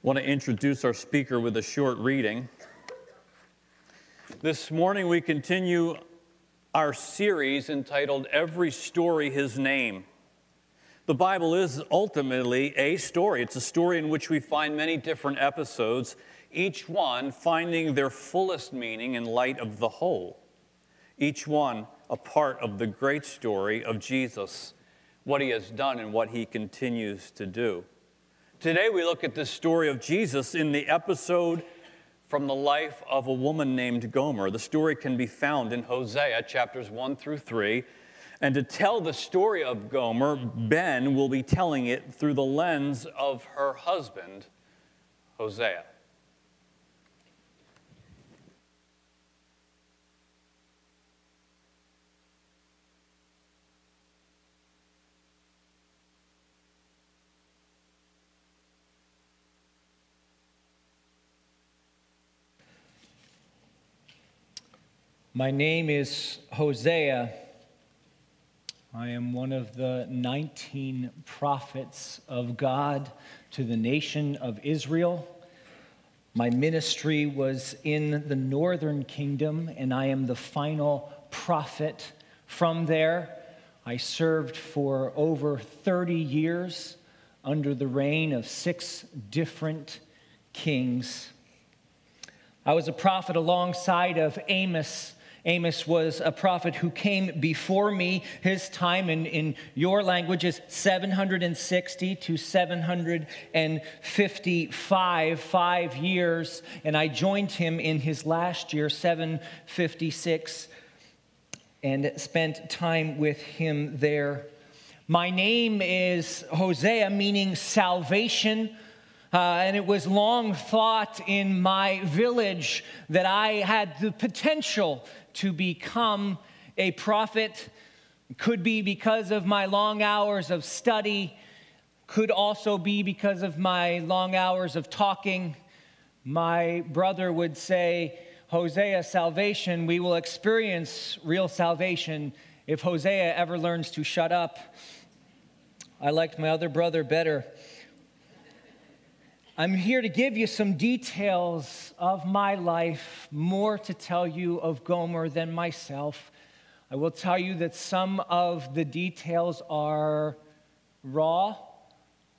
want to introduce our speaker with a short reading. This morning we continue our series entitled Every Story His Name. The Bible is ultimately a story. It's a story in which we find many different episodes, each one finding their fullest meaning in light of the whole. Each one a part of the great story of Jesus, what he has done and what he continues to do. Today we look at the story of Jesus in the episode from the life of a woman named Gomer. The story can be found in Hosea chapters 1 through 3. And to tell the story of Gomer, Ben will be telling it through the lens of her husband, Hosea. My name is Hosea. I am one of the 19 prophets of God to the nation of Israel. My ministry was in the northern kingdom, and I am the final prophet from there. I served for over 30 years under the reign of six different kings. I was a prophet alongside of Amos Amos was a prophet who came before me. His time in, in your language is 760 to 755, five years. And I joined him in his last year, 756, and spent time with him there. My name is Hosea, meaning salvation. Uh, and it was long thought in my village that I had the potential to become a prophet. Could be because of my long hours of study, could also be because of my long hours of talking. My brother would say, Hosea, salvation, we will experience real salvation if Hosea ever learns to shut up. I liked my other brother better. I'm here to give you some details of my life, more to tell you of Gomer than myself. I will tell you that some of the details are raw,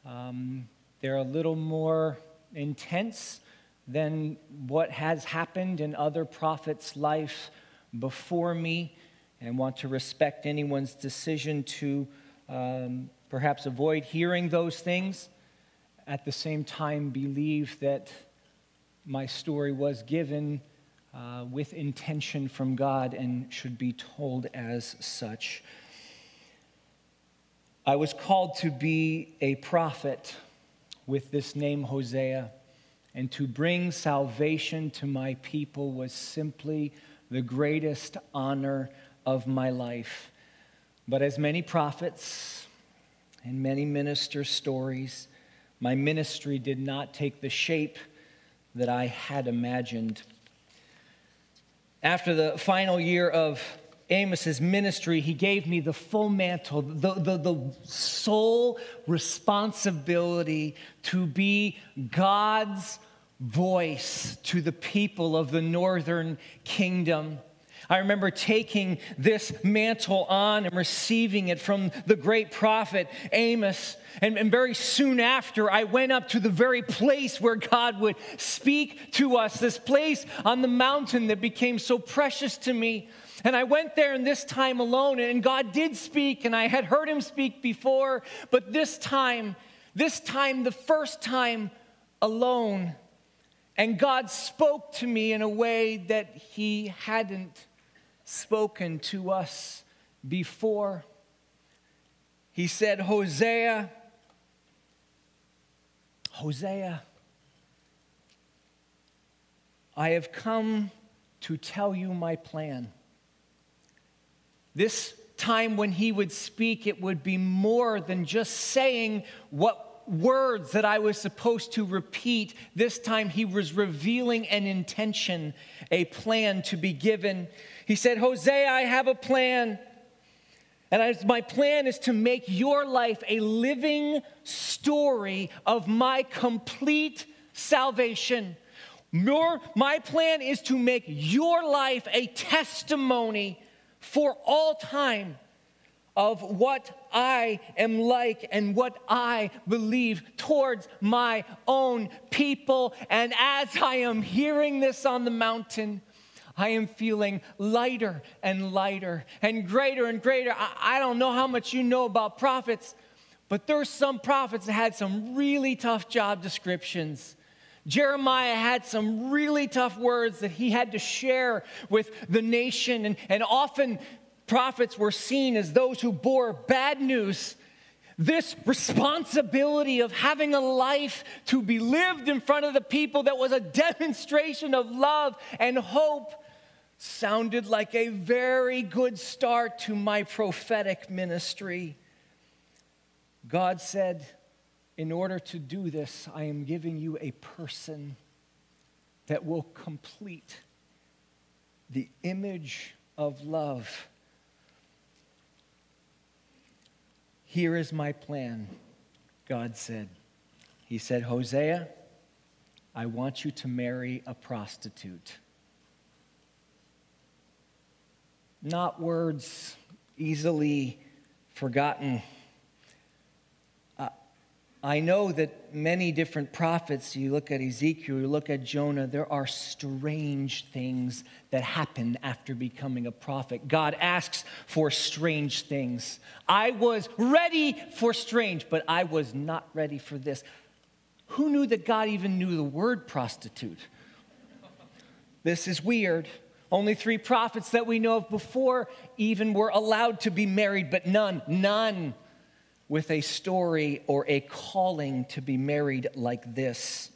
um, they're a little more intense than what has happened in other prophets' life before me, and want to respect anyone's decision to um, perhaps avoid hearing those things at the same time believe that my story was given uh, with intention from God and should be told as such. I was called to be a prophet with this name Hosea, and to bring salvation to my people was simply the greatest honor of my life. But as many prophets and many minister stories, my ministry did not take the shape that I had imagined. After the final year of Amos's ministry, he gave me the full mantle, the, the, the sole responsibility to be God's voice to the people of the northern kingdom. I remember taking this mantle on and receiving it from the great prophet Amos. And, and, very soon after, I went up to the very place where God would speak to us, this place on the mountain that became so precious to me. And I went there, and this time alone, and God did speak, and I had heard him speak before, but this time, this time, the first time alone, and God spoke to me in a way that he hadn't spoken to us before. He said, Hosea, Hosea, I have come to tell you my plan. This time when he would speak, it would be more than just saying what words that I was supposed to repeat. This time he was revealing an intention, a plan to be given. He said, Hosea, I have a plan. And my plan is to make your life a living story of my complete salvation. Your, my plan is to make your life a testimony for all time of what I am like and what I believe towards my own people. And as I am hearing this on the mountain, I am feeling lighter and lighter and greater and greater. I, I don't know how much you know about prophets, but there's some prophets that had some really tough job descriptions. Jeremiah had some really tough words that he had to share with the nation, and, and often prophets were seen as those who bore bad news. This responsibility of having a life to be lived in front of the people that was a demonstration of love and hope sounded like a very good start to my prophetic ministry. God said, In order to do this, I am giving you a person that will complete the image of love. Here is my plan, God said. He said, Hosea, I want you to marry a prostitute. Not words easily forgotten. I know that many different prophets, you look at Ezekiel, you look at Jonah, there are strange things that happen after becoming a prophet. God asks for strange things. I was ready for strange, but I was not ready for this. Who knew that God even knew the word prostitute? This is weird. Only three prophets that we know of before even were allowed to be married, but none, none with a story or a calling to be married like this.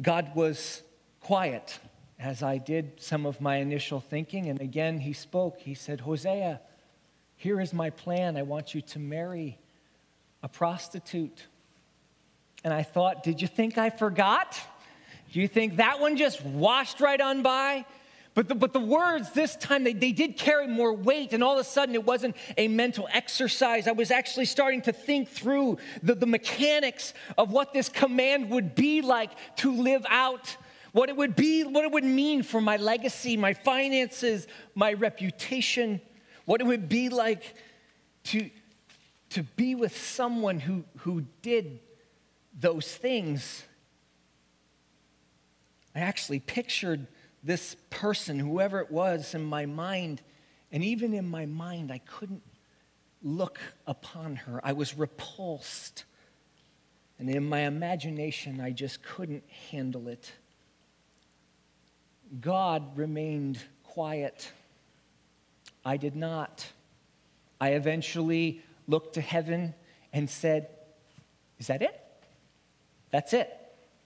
God was quiet as I did some of my initial thinking. And again, he spoke. He said, Hosea, here is my plan. I want you to marry a prostitute. And I thought, did you think I forgot? Do you think that one just washed right on by? But the, but the words this time, they, they did carry more weight, and all of a sudden it wasn't a mental exercise. I was actually starting to think through the, the mechanics of what this command would be like to live out, what it would be, what it would mean for my legacy, my finances, my reputation, what it would be like to, to be with someone who, who did those things I actually pictured this person, whoever it was, in my mind. And even in my mind, I couldn't look upon her. I was repulsed. And in my imagination, I just couldn't handle it. God remained quiet. I did not. I eventually looked to heaven and said, Is that it? That's it.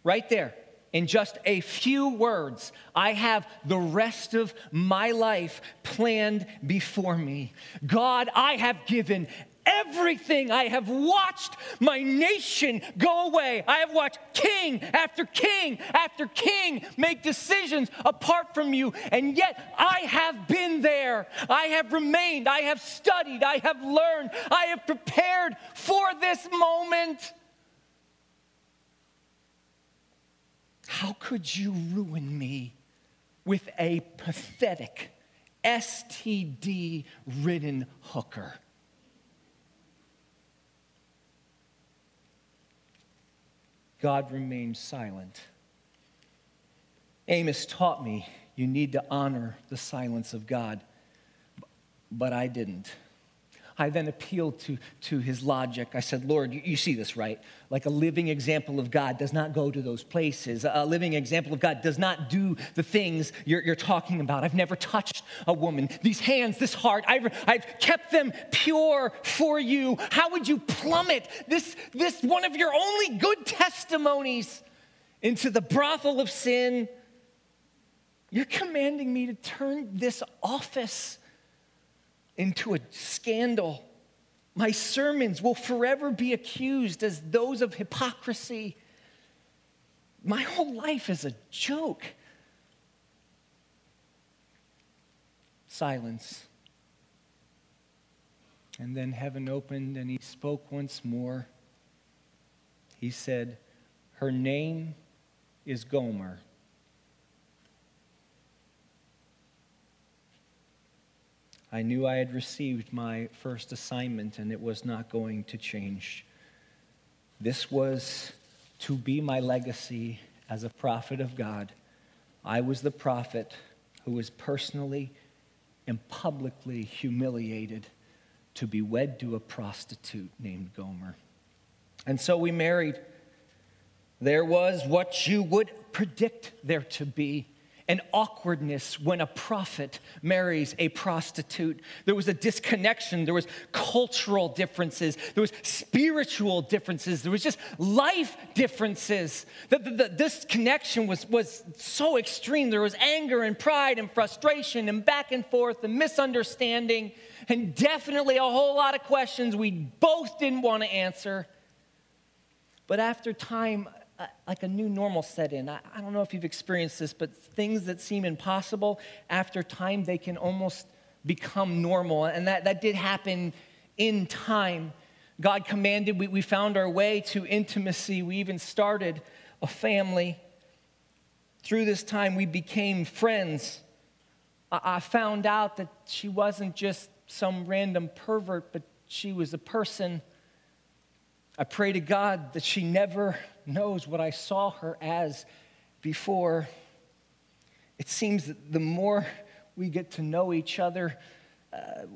Right there in just a few words, I have the rest of my life planned before me. God, I have given everything. I have watched my nation go away. I have watched king after king after king make decisions apart from you. And yet I have been there. I have remained. I have studied. I have learned. I have prepared for this moment. How could you ruin me with a pathetic, STD ridden hooker? God remained silent. Amos taught me you need to honor the silence of God, but I didn't. I then appealed to, to his logic. I said, Lord, you, you, see this, right? Like a living example of God does not go to those places. A living example of God does not do the things you're, you're talking about. I've never touched a woman. These hands, this heart, I've, I've kept them pure for you. How would you plummet this, this one of your only good testimonies into the brothel of sin? You're commanding me to turn this office into a scandal. My sermons will forever be accused as those of hypocrisy. My whole life is a joke. Silence. And then heaven opened and he spoke once more. He said, Her name is Gomer. I knew I had received my first assignment and it was not going to change. This was to be my legacy as a prophet of God. I was the prophet who was personally and publicly humiliated to be wed to a prostitute named Gomer. And so we married. There was what you would predict there to be an awkwardness when a prophet marries a prostitute. There was a disconnection. There was cultural differences. There was spiritual differences. There was just life differences. The, the, the, this connection was, was so extreme. There was anger and pride and frustration and back and forth and misunderstanding and definitely a whole lot of questions we both didn't want to answer. But after time, like a new normal set in. I, I don't know if you've experienced this, but things that seem impossible, after time, they can almost become normal. And that, that did happen in time. God commanded, we, we found our way to intimacy. We even started a family. Through this time, we became friends. I, I found out that she wasn't just some random pervert, but she was a person. I pray to God that she never knows what I saw her as before. It seems that the more we get to know each other, uh,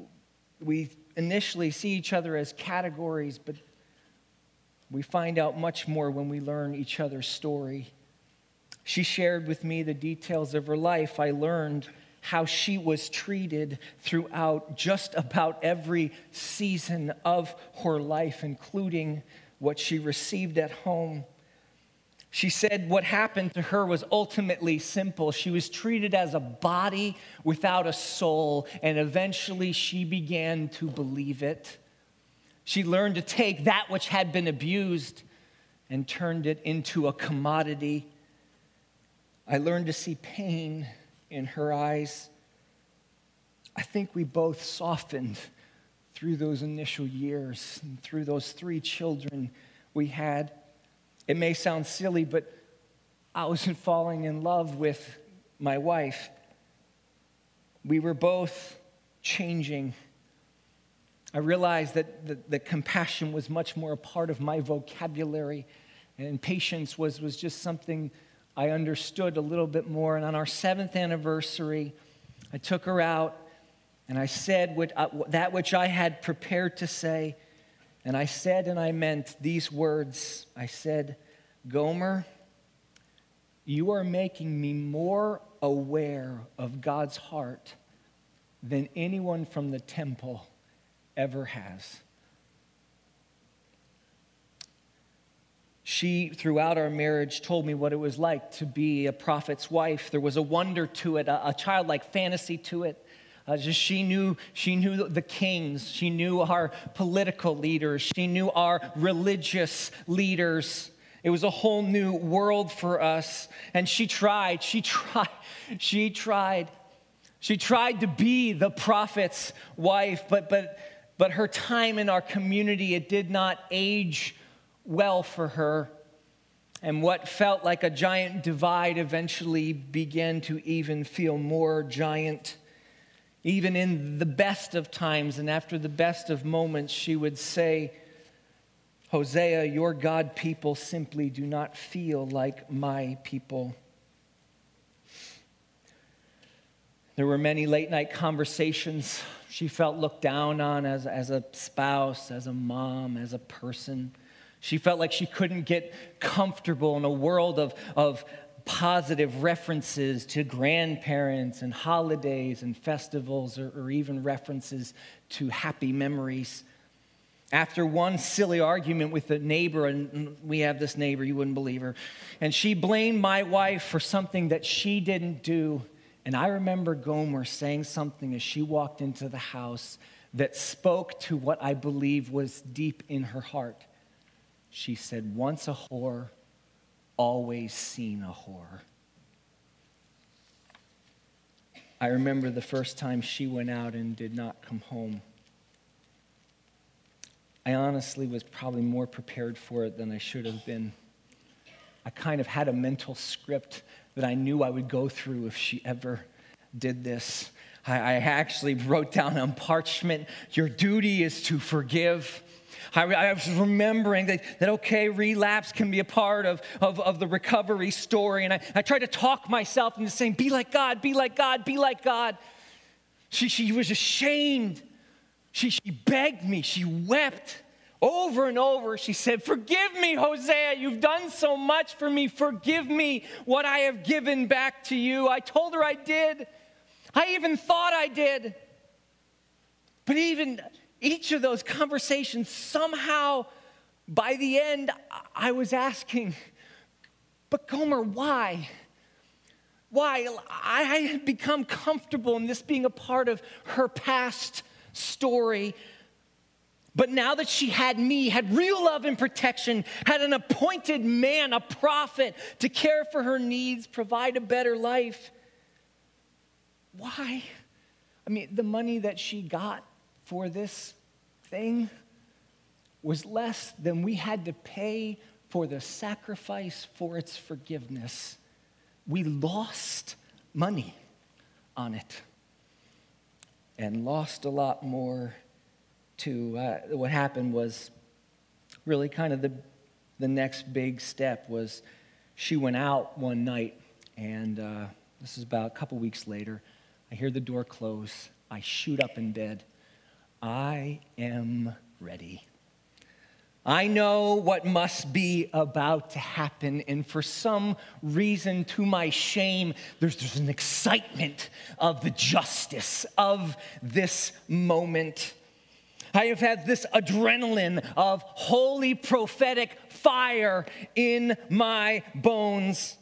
we initially see each other as categories, but we find out much more when we learn each other's story. She shared with me the details of her life. I learned how she was treated throughout just about every season of her life, including what she received at home. She said what happened to her was ultimately simple. She was treated as a body without a soul, and eventually she began to believe it. She learned to take that which had been abused and turned it into a commodity. I learned to see pain in her eyes. I think we both softened through those initial years, and through those three children we had. It may sound silly, but I wasn't falling in love with my wife. We were both changing. I realized that the, the, compassion was much more a part of my vocabulary, and patience was, was just something I understood a little bit more. And on our seventh anniversary, I took her out and I said what, uh, that which I had prepared to say. And I said and I meant these words I said, Gomer, you are making me more aware of God's heart than anyone from the temple ever has. She, throughout our marriage, told me what it was like to be a prophet's wife. There was a wonder to it, a, a childlike fantasy to it. Uh, just she knew she knew the kings, she knew our political leaders, she knew our religious leaders. It was a whole new world for us. And she tried, she tried, she tried. She tried to be the prophet's wife, but but but her time in our community, it did not age well for her. And what felt like a giant divide eventually began to even feel more giant. Even in the best of times and after the best of moments, she would say, Hosea, your God people simply do not feel like my people. There were many late night conversations. She felt looked down on as, as a spouse, as a mom, as a person. She felt like she couldn't get comfortable in a world of, of positive references to grandparents and holidays and festivals, or, or even references to happy memories. After one silly argument with a neighbor, and we have this neighbor, you wouldn't believe her, and she blamed my wife for something that she didn't do. And I remember Gomer saying something as she walked into the house that spoke to what I believe was deep in her heart. She said, Once a whore, always seen a whore. I remember the first time she went out and did not come home. I honestly was probably more prepared for it than I should have been. I kind of had a mental script that I knew I would go through if she ever did this. I, I actually wrote down on parchment, Your duty is to forgive. I, I, was remembering that, that, okay, relapse can be a part of, of, of the recovery story. And I, I tried to talk myself into saying, Be like God, be like God, be like God. She, she was ashamed. She, she begged me, she wept. Over and over, she said, Forgive me, Hosea. You've done so much for me. Forgive me what I have given back to you. I told her I did. I even thought I did. But even each of those conversations, somehow by the end, I was asking, But Gomer, why? Why? I had become comfortable in this being a part of her past story. But now that she had me, had real love and protection, had an appointed man, a prophet, to care for her needs, provide a better life, why? I mean, the money that she got for this thing was less than we had to pay for the sacrifice for its forgiveness. We lost money on it and lost a lot more to uh, what happened was really kind of the, the next big step was she went out one night and uh, this is about a couple weeks later i hear the door close i shoot up in bed i am ready I know what must be about to happen, and for some reason, to my shame, there's, there's an excitement of the justice of this moment. I have had this adrenaline of holy prophetic fire in my bones.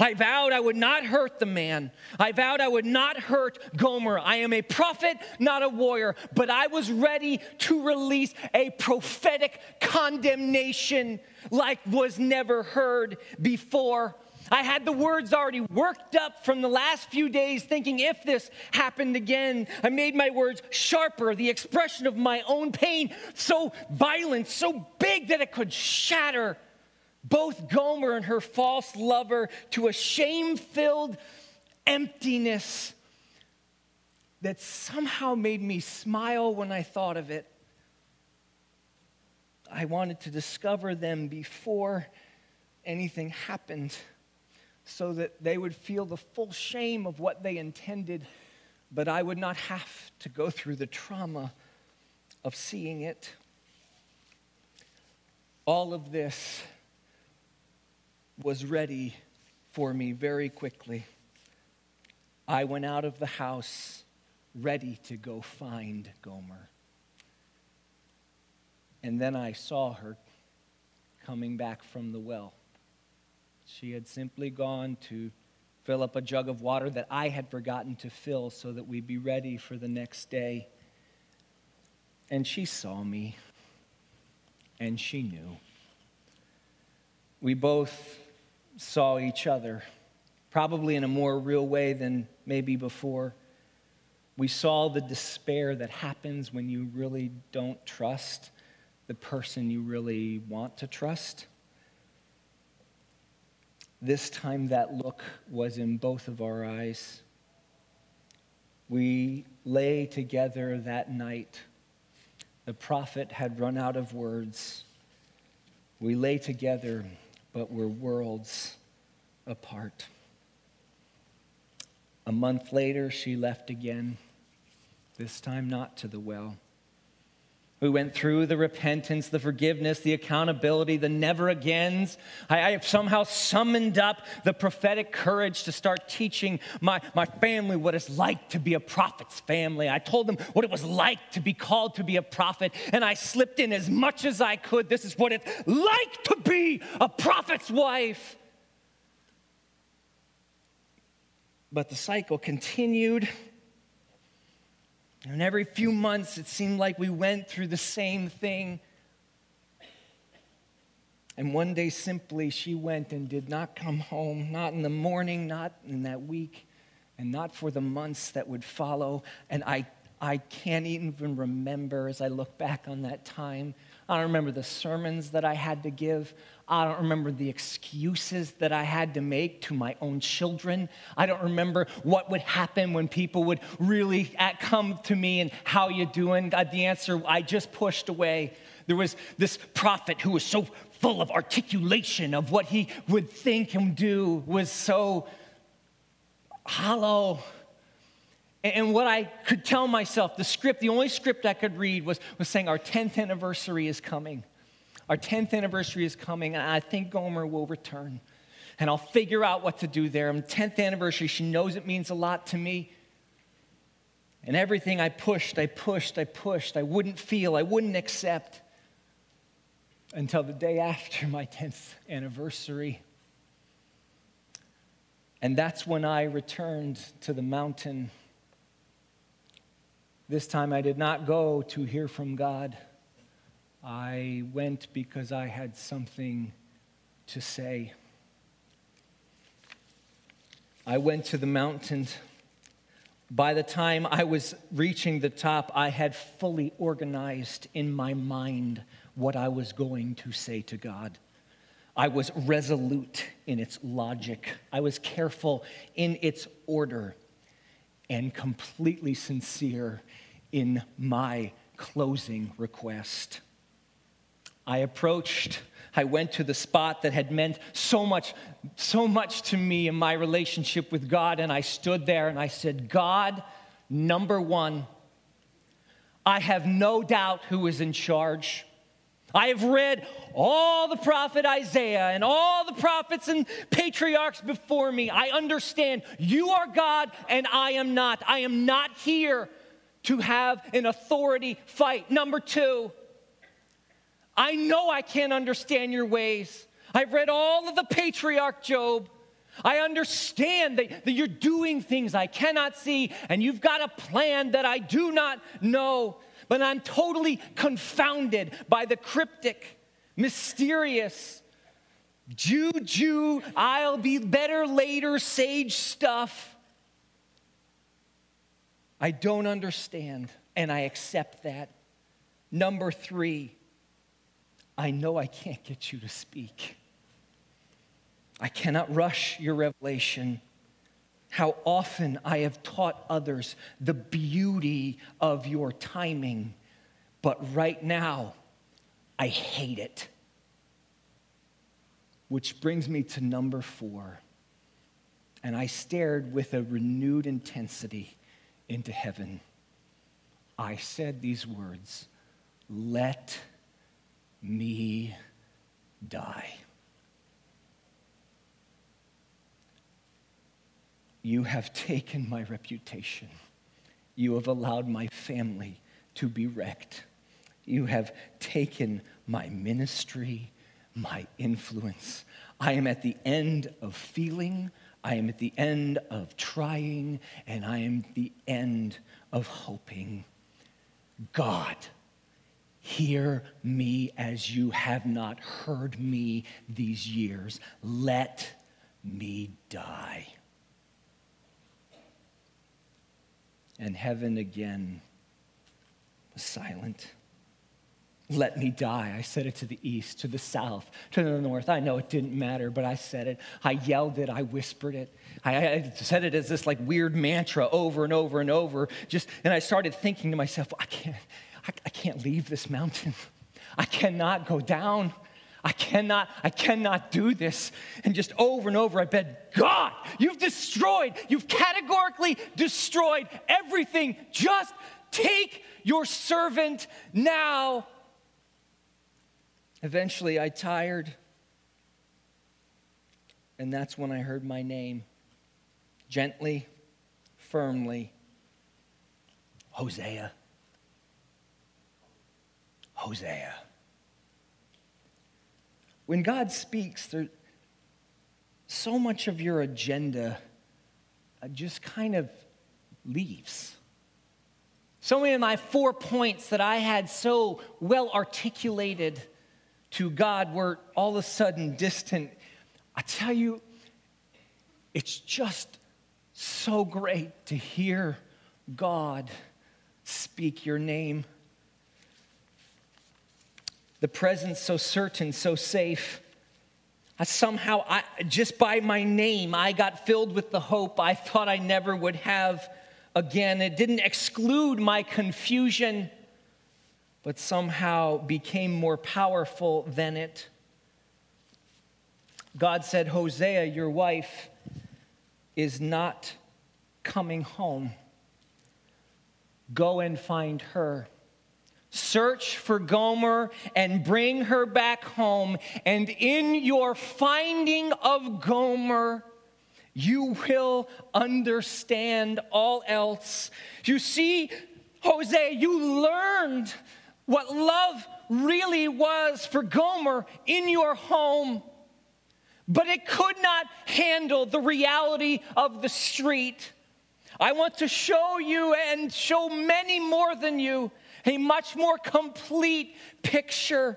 I vowed I would not hurt the man. I vowed I would not hurt Gomer. I am a prophet, not a warrior, but I was ready to release a prophetic condemnation like was never heard before. I had the words already worked up from the last few days, thinking if this happened again, I made my words sharper, the expression of my own pain so violent, so big that it could shatter both Gomer and her false lover to a shame filled emptiness that somehow made me smile when I thought of it. I wanted to discover them before anything happened so that they would feel the full shame of what they intended, but I would not have to go through the trauma of seeing it. All of this was ready for me very quickly. I went out of the house ready to go find Gomer. And then I saw her coming back from the well. She had simply gone to fill up a jug of water that I had forgotten to fill so that we'd be ready for the next day. And she saw me, and she knew. We both saw each other, probably in a more real way than maybe before. We saw the despair that happens when you really don't trust the person you really want to trust. This time, that look was in both of our eyes. We lay together that night. The prophet had run out of words. We lay together, but we're worlds apart. A month later, she left again, this time not to the well. We went through the repentance, the forgiveness, the accountability, the never agains. I, I, have somehow summoned up the prophetic courage to start teaching my, my family what it's like to be a prophet's family. I told them what it was like to be called to be a prophet, and I slipped in as much as I could. This is what it's like to be a prophet's wife. But the cycle continued and every few months, it seemed like we went through the same thing. And one day, simply, she went and did not come home, not in the morning, not in that week, and not for the months that would follow. And I, I can't even remember as I look back on that time. I don't remember the sermons that I had to give. I don't remember the excuses that I had to make to my own children. I don't remember what would happen when people would really come to me and how you doing? God, the answer I just pushed away. There was this prophet who was so full of articulation of what he would think and do was so hollow. And what I could tell myself, the script, the only script I could read was, was saying, Our 10th anniversary is coming. Our 10th anniversary is coming, and I think Gomer will return. And I'll figure out what to do there. And 10th anniversary, she knows it means a lot to me. And everything I pushed, I pushed, I pushed, I wouldn't feel, I wouldn't accept until the day after my 10th anniversary. And that's when I returned to the mountain this time I did not go to hear from God. I went because I had something to say. I went to the mountains. By the time I was reaching the top, I had fully organized in my mind what I was going to say to God. I was resolute in its logic, I was careful in its order, and completely sincere in my closing request. I approached, I went to the spot that had meant so much, so much to me in my relationship with God, and I stood there and I said, God, number one, I have no doubt who is in charge. I have read all the prophet Isaiah and all the prophets and patriarchs before me. I understand you are God and I am not. I am not here to have an authority fight. Number two, I know I can't understand your ways. I've read all of the patriarch Job. I understand that, that you're doing things I cannot see, and you've got a plan that I do not know. But I'm totally confounded by the cryptic, mysterious, juju, I'll be better later sage stuff I don't understand, and I accept that. Number three, I know I can't get you to speak. I cannot rush your revelation. How often I have taught others the beauty of your timing, but right now, I hate it. Which brings me to number four. And I stared with a renewed intensity into heaven, I said these words Let me die. You have taken my reputation. You have allowed my family to be wrecked. You have taken my ministry, my influence. I am at the end of feeling I am at the end of trying, and I am at the end of hoping. God, hear me as you have not heard me these years. Let me die. And heaven again was silent. Let me die. I said it to the east, to the south, to the north. I know it didn't matter, but I said it. I yelled it. I whispered it. I, I said it as this like weird mantra over and over and over. Just, and I started thinking to myself, I can't, I, I can't leave this mountain. I cannot go down. I cannot, I cannot do this. And just over and over, I begged, God, you've destroyed, you've categorically destroyed everything. Just take your servant now Eventually, I tired, and that's when I heard my name gently, firmly Hosea. Hosea. When God speaks, there, so much of your agenda uh, just kind of leaves. So many of my four points that I had so well articulated to God were all of a sudden distant. I tell you, it's just so great to hear God speak your name. The presence so certain, so safe. I somehow, I, just by my name, I got filled with the hope I thought I never would have again. It didn't exclude my confusion, but somehow became more powerful than it. God said, Hosea, your wife, is not coming home. Go and find her. Search for Gomer and bring her back home. And in your finding of Gomer, you will understand all else. You see, Hosea, you learned what love really was for Gomer in your home, but it could not handle the reality of the street. I want to show you and show many more than you a much more complete picture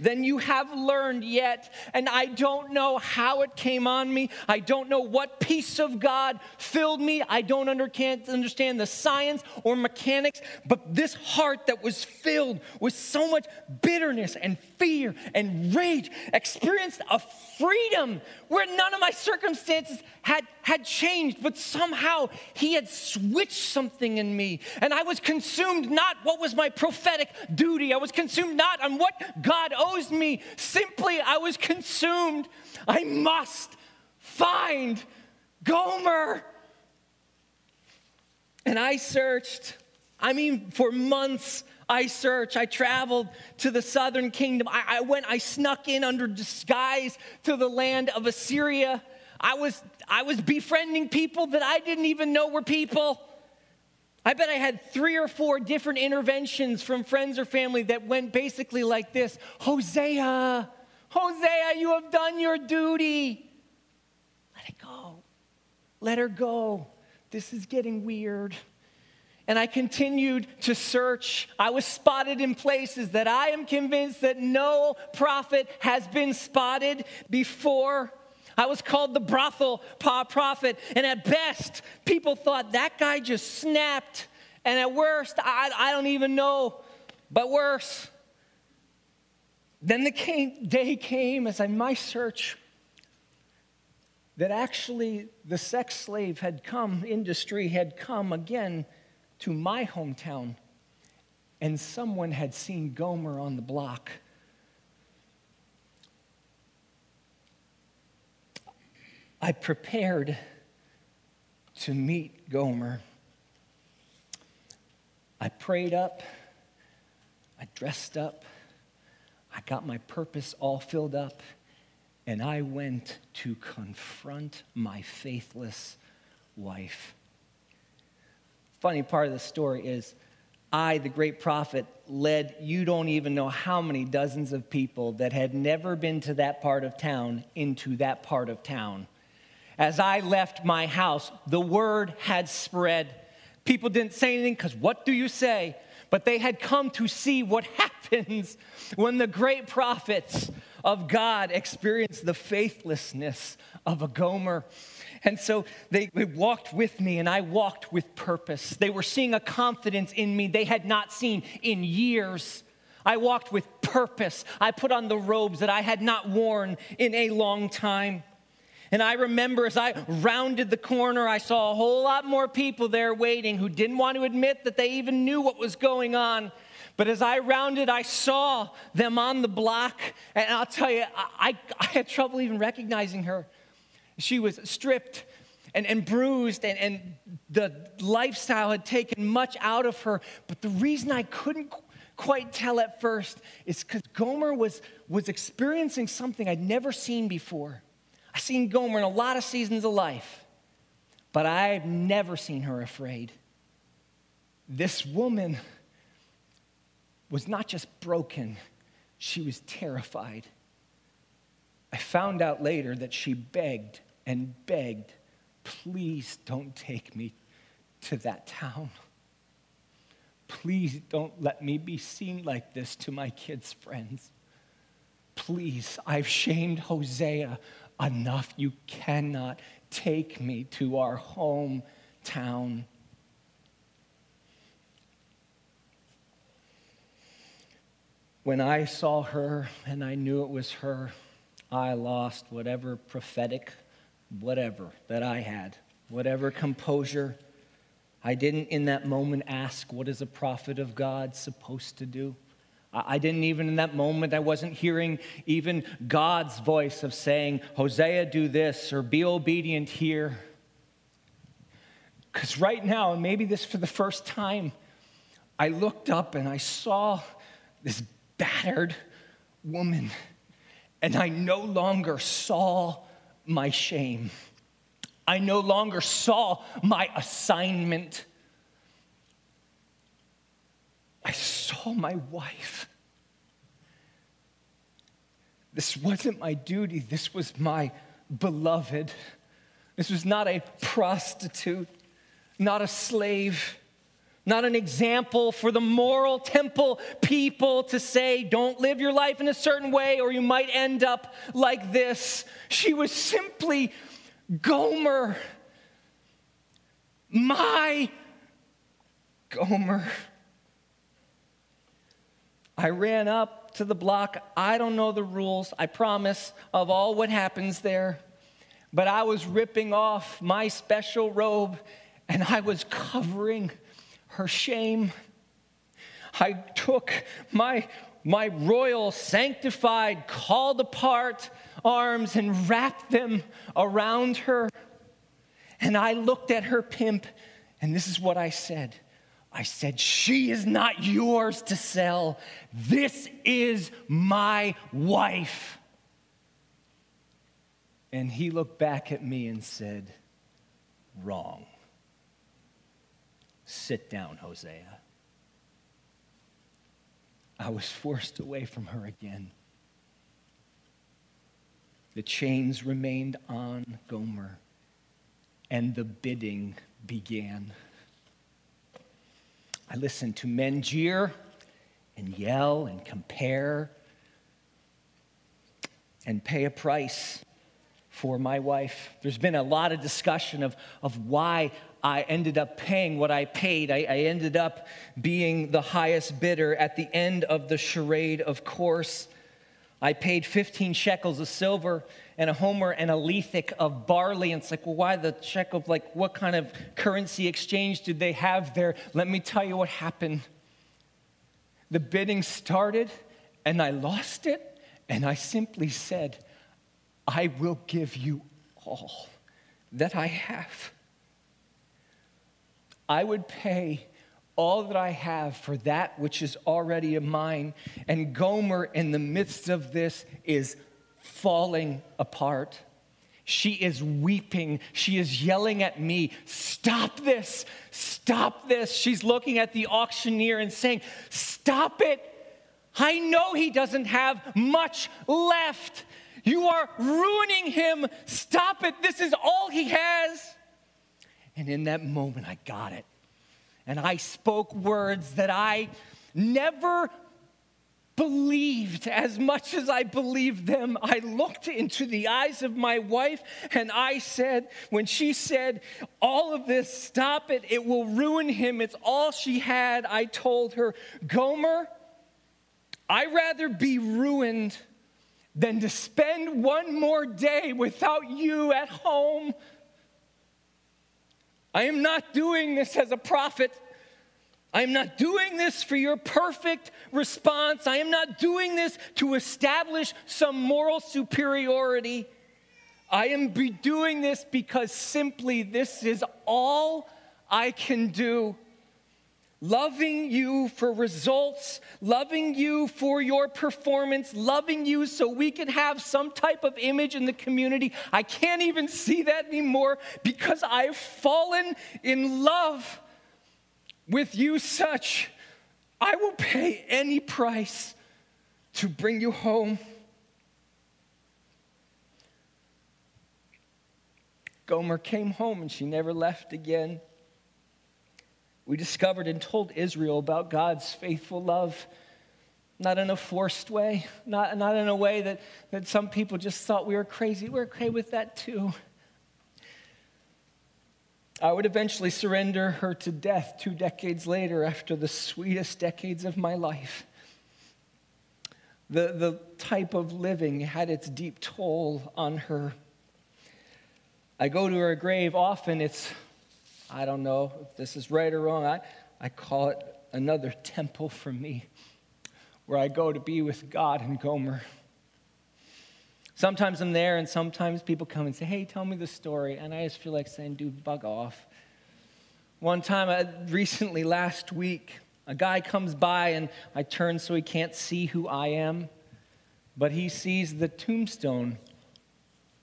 than you have learned yet. And I don't know how it came on me. I don't know what peace of God filled me. I don't understand the science or mechanics, but this heart that was filled with so much bitterness and fear and rage experienced a freedom where none of my circumstances had, had changed, but somehow He had switched something in me. And I was consumed not what was my prophetic duty, I was consumed not on what God owes me. Simply, I was consumed. I must find Gomer. And I searched, I mean, for months. I searched. I traveled to the southern kingdom. I, I, went, I snuck in under disguise to the land of Assyria. I was, I was befriending people that I didn't even know were people. I bet I had three or four different interventions from friends or family that went basically like this Hosea, Hosea, you have done your duty. Let it go. Let her go. This is getting weird. And I continued to search. I was spotted in places that I am convinced that no prophet has been spotted before. I was called the brothel prophet. And at best, people thought that guy just snapped. And at worst, I, I don't even know, but worse. Then the came, day came as I my search that actually the sex slave had come, industry had come again to my hometown, and someone had seen Gomer on the block. I prepared to meet Gomer. I prayed up, I dressed up, I got my purpose all filled up, and I went to confront my faithless wife. Funny part of the story is I, the great prophet, led you don't even know how many dozens of people that had never been to that part of town into that part of town as I left my house, the word had spread. People didn't say anything because what do you say? But they had come to see what happens when the great prophets of God experience the faithlessness of a Gomer. And so they, they, walked with me, and I walked with purpose. They were seeing a confidence in me they had not seen in years. I walked with purpose. I put on the robes that I had not worn in a long time. And I remember as I rounded the corner, I saw a whole lot more people there waiting who didn't want to admit that they even knew what was going on. But as I rounded, I saw them on the block. And I'll tell you, I, I had trouble even recognizing her. She was stripped and, and bruised, and, and the lifestyle had taken much out of her. But the reason I couldn't quite tell at first is because Gomer was, was experiencing something I'd never seen before. I've seen Gomer in a lot of seasons of life, but I've never seen her afraid. This woman was not just broken, she was terrified. I found out later that she begged and begged, please don't take me to that town. Please don't let me be seen like this to my kids' friends. Please, I've shamed Hosea enough. You cannot take me to our hometown. When I saw her and I knew it was her, I lost whatever prophetic, whatever that I had, whatever composure. I didn't in that moment ask, What is a prophet of God supposed to do? I didn't even in that moment, I wasn't hearing even God's voice of saying, Hosea, do this or be obedient here. Because right now, and maybe this for the first time, I looked up and I saw this battered woman, and I no longer saw my shame. I no longer saw my assignment. I saw my wife. This wasn't my duty, this was my beloved. This was not a prostitute, not a slave, not an example for the moral temple people to say, don't live your life in a certain way or you might end up like this. She was simply Gomer, my Gomer. I ran up to the block. I don't know the rules, I promise, of all what happens there. But I was ripping off my special robe and I was covering her shame. I took my, my royal, sanctified, called apart arms and wrapped them around her. And I looked at her pimp, and this is what I said I said, She is not yours to sell. This is my wife. And he looked back at me and said, Wrong. Sit down, Hosea. I was forced away from her again. The chains remained on Gomer, and the bidding began. I listened to men jeer and yell and compare and pay a price for my wife. There's been a lot of discussion of, of why I ended up paying what I paid. I, I ended up being the highest bidder at the end of the charade, of course. I paid 15 shekels of silver and a homer and a lethek of barley. And it's like, well, why the shekel? Like, what kind of currency exchange did they have there? Let me tell you what happened. The bidding started, and I lost it, and I simply said, I will give you all that I have. I would pay all that I have for that which is already mine. And Gomer, in the midst of this, is falling apart. She is weeping. She is yelling at me, Stop this! Stop this! She's looking at the auctioneer and saying, Stop it! I know he doesn't have much left. You are ruining him. Stop it. This is all he has. And in that moment, I got it and I spoke words that I never believed as much as I believed them. I looked into the eyes of my wife and I said, when she said, All of this, stop it, it will ruin him, it's all she had, I told her, Gomer, I'd rather be ruined than to spend one more day without you at home. I am not doing this as a prophet. I am not doing this for your perfect response. I am not doing this to establish some moral superiority. I am doing this because simply this is all I can do loving you for results, loving you for your performance, loving you so we can have some type of image in the community. I can't even see that anymore because I've fallen in love with you such. I will pay any price to bring you home. Gomer came home and she never left again we discovered and told Israel about God's faithful love, not in a forced way, not, not in a way that, that some people just thought we were crazy. We're okay with that too. I would eventually surrender her to death two decades later after the sweetest decades of my life. The, the type of living had its deep toll on her. I go to her grave often. It's, I don't know if this is right or wrong. I, I call it another temple for me where I go to be with God and Gomer. Sometimes I'm there, and sometimes people come and say, Hey, tell me the story. And I just feel like saying, Dude, bug off. One time, uh, recently, last week, a guy comes by, and I turn so he can't see who I am, but he sees the tombstone.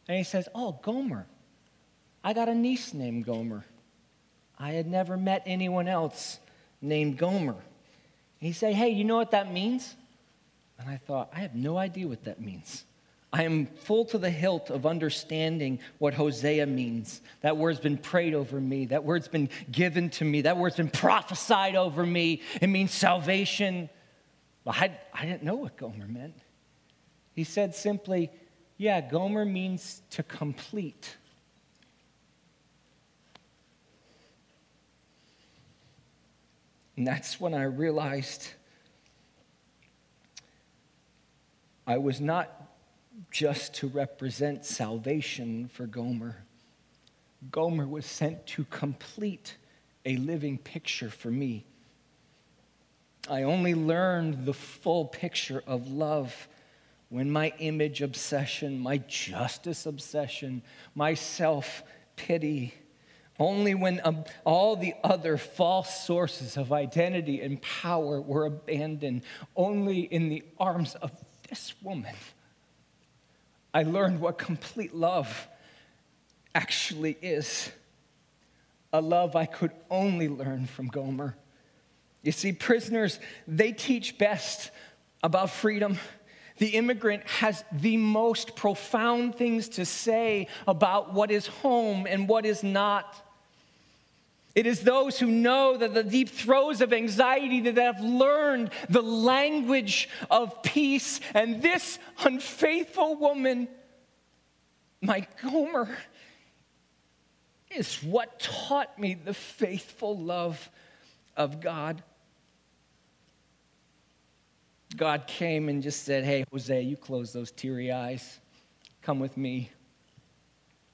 And he says, Oh, Gomer. I got a niece named Gomer. I had never met anyone else named Gomer. He said, Hey, you know what that means? And I thought, I have no idea what that means. I am full to the hilt of understanding what Hosea means. That word's been prayed over me. That word's been given to me. That word's been prophesied over me. It means salvation. Well, I, I didn't know what Gomer meant. He said simply, Yeah, Gomer means to complete. And that's when I realized I was not just to represent salvation for Gomer. Gomer was sent to complete a living picture for me. I only learned the full picture of love when my image obsession, my justice obsession, my self pity, only when um, all the other false sources of identity and power were abandoned, only in the arms of this woman I learned what complete love actually is a love I could only learn from Gomer. You see, prisoners, they teach best about freedom. The immigrant has the most profound things to say about what is home and what is not. It is those who know that the deep throes of anxiety that have learned the language of peace. And this unfaithful woman, my Gomer, is what taught me the faithful love of God. God came and just said, Hey, Hosea, you close those teary eyes. Come with me.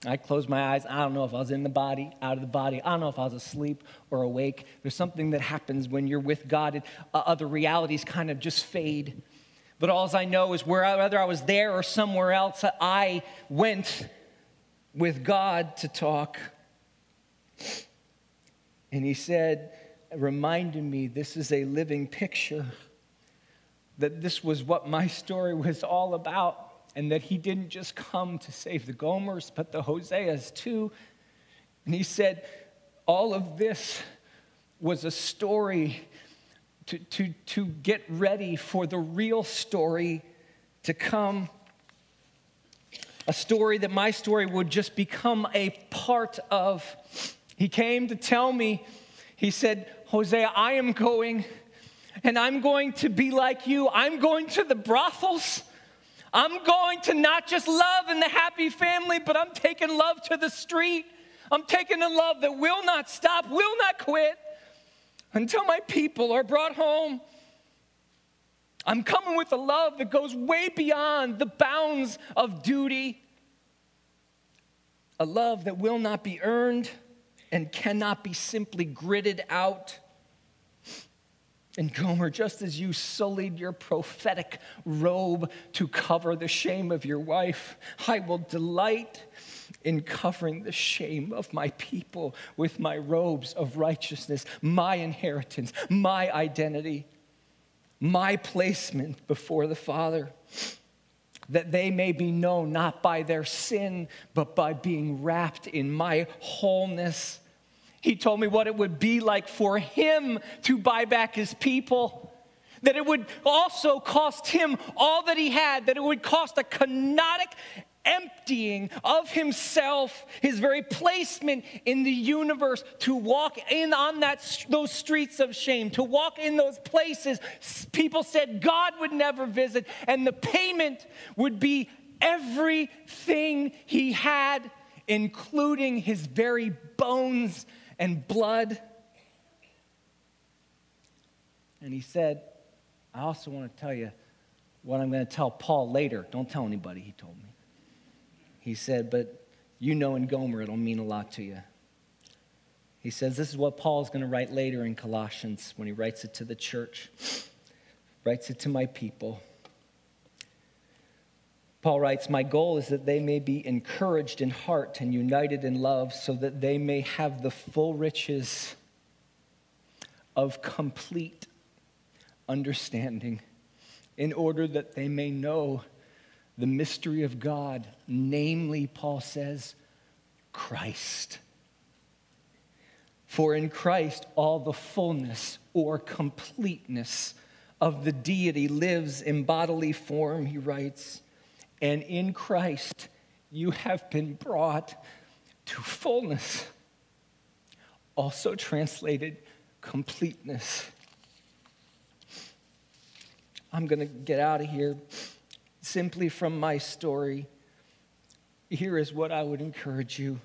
I closed my eyes. I don't know if I was in the body, out of the body. I don't know if I was asleep or awake. There's something that happens when you're with God, and uh, other realities kind of just fade. But all I know is where, whether I was there or somewhere else, I went with God to talk. And He said, reminded me this is a living picture, that this was what my story was all about and that he didn't just come to save the Gomers, but the Hoseas too. And he said, all of this was a story to, to, to get ready for the real story to come. A story that my story would just become a part of. He came to tell me, he said, Hosea, I am going, and I'm going to be like you. I'm going to the brothels. I'm going to not just love in the happy family, but I'm taking love to the street. I'm taking a love that will not stop, will not quit until my people are brought home. I'm coming with a love that goes way beyond the bounds of duty. A love that will not be earned and cannot be simply gritted out. And Gomer, just as you sullied your prophetic robe to cover the shame of your wife, I will delight in covering the shame of my people with my robes of righteousness, my inheritance, my identity, my placement before the Father, that they may be known not by their sin, but by being wrapped in my wholeness he told me what it would be like for him to buy back his people. That it would also cost him all that he had, that it would cost a kenotic emptying of himself, his very placement in the universe, to walk in on that, those streets of shame, to walk in those places people said God would never visit, and the payment would be everything he had, including his very bones and blood. And he said, I also want to tell you, what I'm going to tell Paul later. Don't tell anybody, he told me. He said, But you know in Gomer it'll mean a lot to you. He says this is what Paul's going to write later in Colossians when he writes it to the church, writes it to my people. Paul writes, My goal is that they may be encouraged in heart and united in love, so that they may have the full riches of complete understanding, in order that they may know the mystery of God, namely, Paul says, Christ. For in Christ all the fullness or completeness of the deity lives in bodily form, he writes. And in Christ you have been brought to fullness. Also translated completeness. I'm going to get out of here simply from my story. Here is what I would encourage you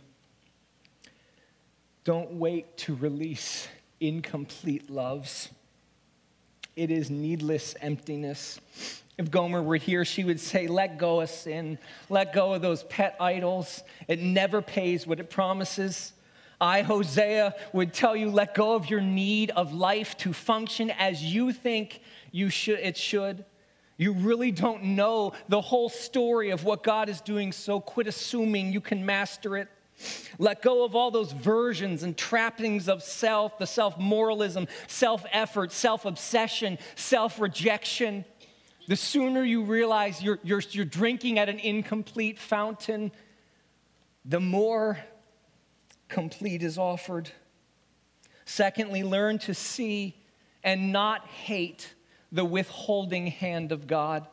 don't wait to release incomplete loves. It is needless emptiness. If Gomer were here, she would say, Let go of sin, let go of those pet idols. It never pays what it promises. I, Hosea, would tell you, Let go of your need of life to function as you think you should, it should. You really don't know the whole story of what God is doing, so quit assuming you can master it. Let go of all those versions and trappings of self, the self moralism, self effort, self obsession, self rejection. The sooner you realize you're, you're, you're drinking at an incomplete fountain, the more complete is offered. Secondly, learn to see and not hate the withholding hand of God.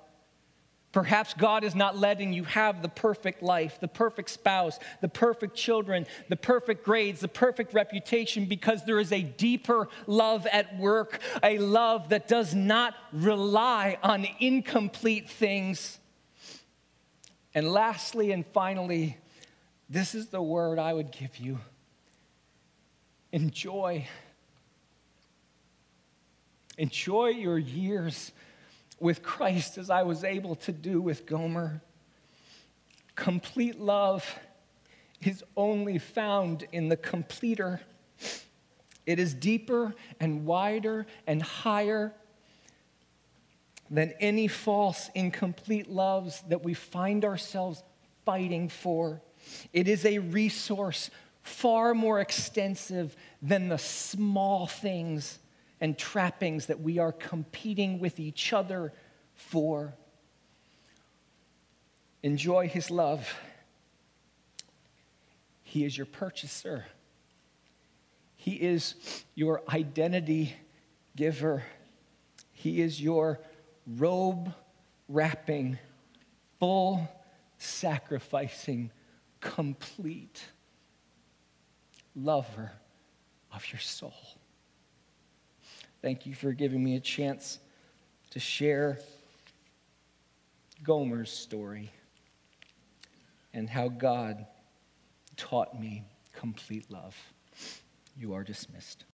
Perhaps God is not letting you have the perfect life, the perfect spouse, the perfect children, the perfect grades, the perfect reputation because there is a deeper love at work, a love that does not rely on incomplete things. And lastly and finally, this is the word I would give you enjoy Enjoy your years with Christ as I was able to do with Gomer. Complete love is only found in the completer. It is deeper and wider and higher than any false, incomplete loves that we find ourselves fighting for. It is a resource far more extensive than the small things and trappings that we are competing with each other for. Enjoy his love. He is your purchaser. He is your identity giver. He is your robe wrapping, full sacrificing, complete lover of your soul. Thank you for giving me a chance to share Gomer's story and how God taught me complete love. You are dismissed.